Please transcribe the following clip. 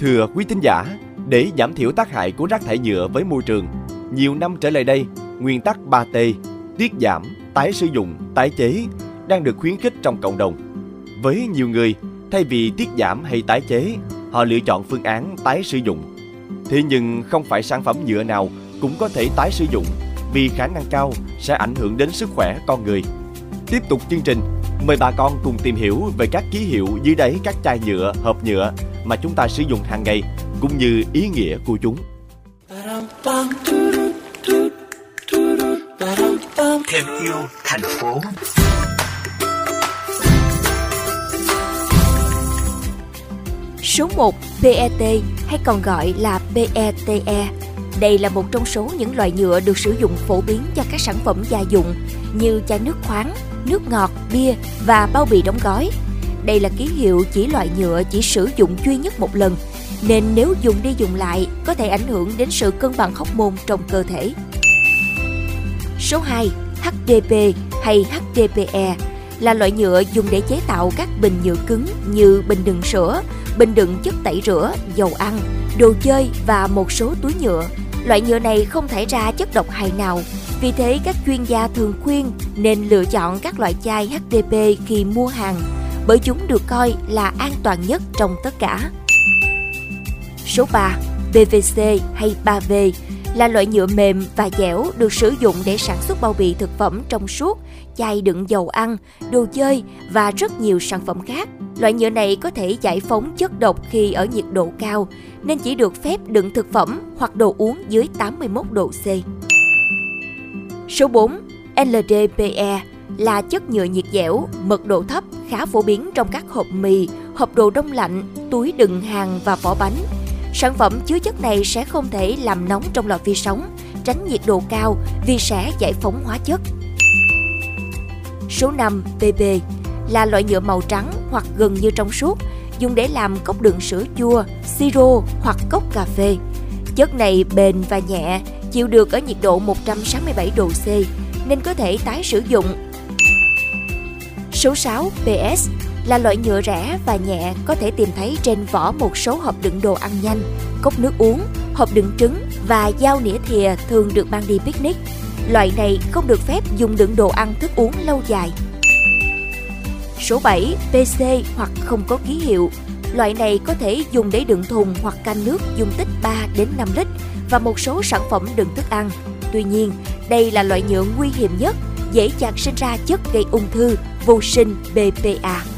Thưa quý tín giả, để giảm thiểu tác hại của rác thải nhựa với môi trường, nhiều năm trở lại đây, nguyên tắc 3T, tiết giảm, tái sử dụng, tái chế đang được khuyến khích trong cộng đồng. Với nhiều người, thay vì tiết giảm hay tái chế, họ lựa chọn phương án tái sử dụng. Thế nhưng không phải sản phẩm nhựa nào cũng có thể tái sử dụng vì khả năng cao sẽ ảnh hưởng đến sức khỏe con người. Tiếp tục chương trình, mời bà con cùng tìm hiểu về các ký hiệu dưới đáy các chai nhựa, hộp nhựa mà chúng ta sử dụng hàng ngày cũng như ý nghĩa của chúng. thêm yêu thành phố Số 1 PET hay còn gọi là PETE. Đây là một trong số những loại nhựa được sử dụng phổ biến cho các sản phẩm gia dụng như chai nước khoáng, nước ngọt, bia và bao bì đóng gói. Đây là ký hiệu chỉ loại nhựa chỉ sử dụng duy nhất một lần, nên nếu dùng đi dùng lại có thể ảnh hưởng đến sự cân bằng hóc môn trong cơ thể. Số 2. HDP hay HDPE là loại nhựa dùng để chế tạo các bình nhựa cứng như bình đựng sữa, bình đựng chất tẩy rửa, dầu ăn, đồ chơi và một số túi nhựa. Loại nhựa này không thải ra chất độc hại nào, vì thế các chuyên gia thường khuyên nên lựa chọn các loại chai HDP khi mua hàng, bởi chúng được coi là an toàn nhất trong tất cả. Số 3. PVC hay 3V là loại nhựa mềm và dẻo được sử dụng để sản xuất bao bì thực phẩm trong suốt, chai đựng dầu ăn, đồ chơi và rất nhiều sản phẩm khác. Loại nhựa này có thể giải phóng chất độc khi ở nhiệt độ cao, nên chỉ được phép đựng thực phẩm hoặc đồ uống dưới 81 độ C. Số 4. LDPE là chất nhựa nhiệt dẻo, mật độ thấp, khá phổ biến trong các hộp mì, hộp đồ đông lạnh, túi đựng hàng và vỏ bánh. Sản phẩm chứa chất này sẽ không thể làm nóng trong lò vi sóng, tránh nhiệt độ cao vì sẽ giải phóng hóa chất. Số 5. PP là loại nhựa màu trắng hoặc gần như trong suốt, dùng để làm cốc đựng sữa chua, siro hoặc cốc cà phê. Chất này bền và nhẹ, chịu được ở nhiệt độ 167 độ C, nên có thể tái sử dụng. Số 6. PS là loại nhựa rẻ và nhẹ có thể tìm thấy trên vỏ một số hộp đựng đồ ăn nhanh, cốc nước uống, hộp đựng trứng và dao nĩa thìa thường được mang đi picnic. Loại này không được phép dùng đựng đồ ăn thức uống lâu dài. Số 7. PC hoặc không có ký hiệu. Loại này có thể dùng để đựng thùng hoặc canh nước dung tích 3 đến 5 lít và một số sản phẩm đựng thức ăn. Tuy nhiên, đây là loại nhựa nguy hiểm nhất, dễ dàng sinh ra chất gây ung thư, vô sinh BPA.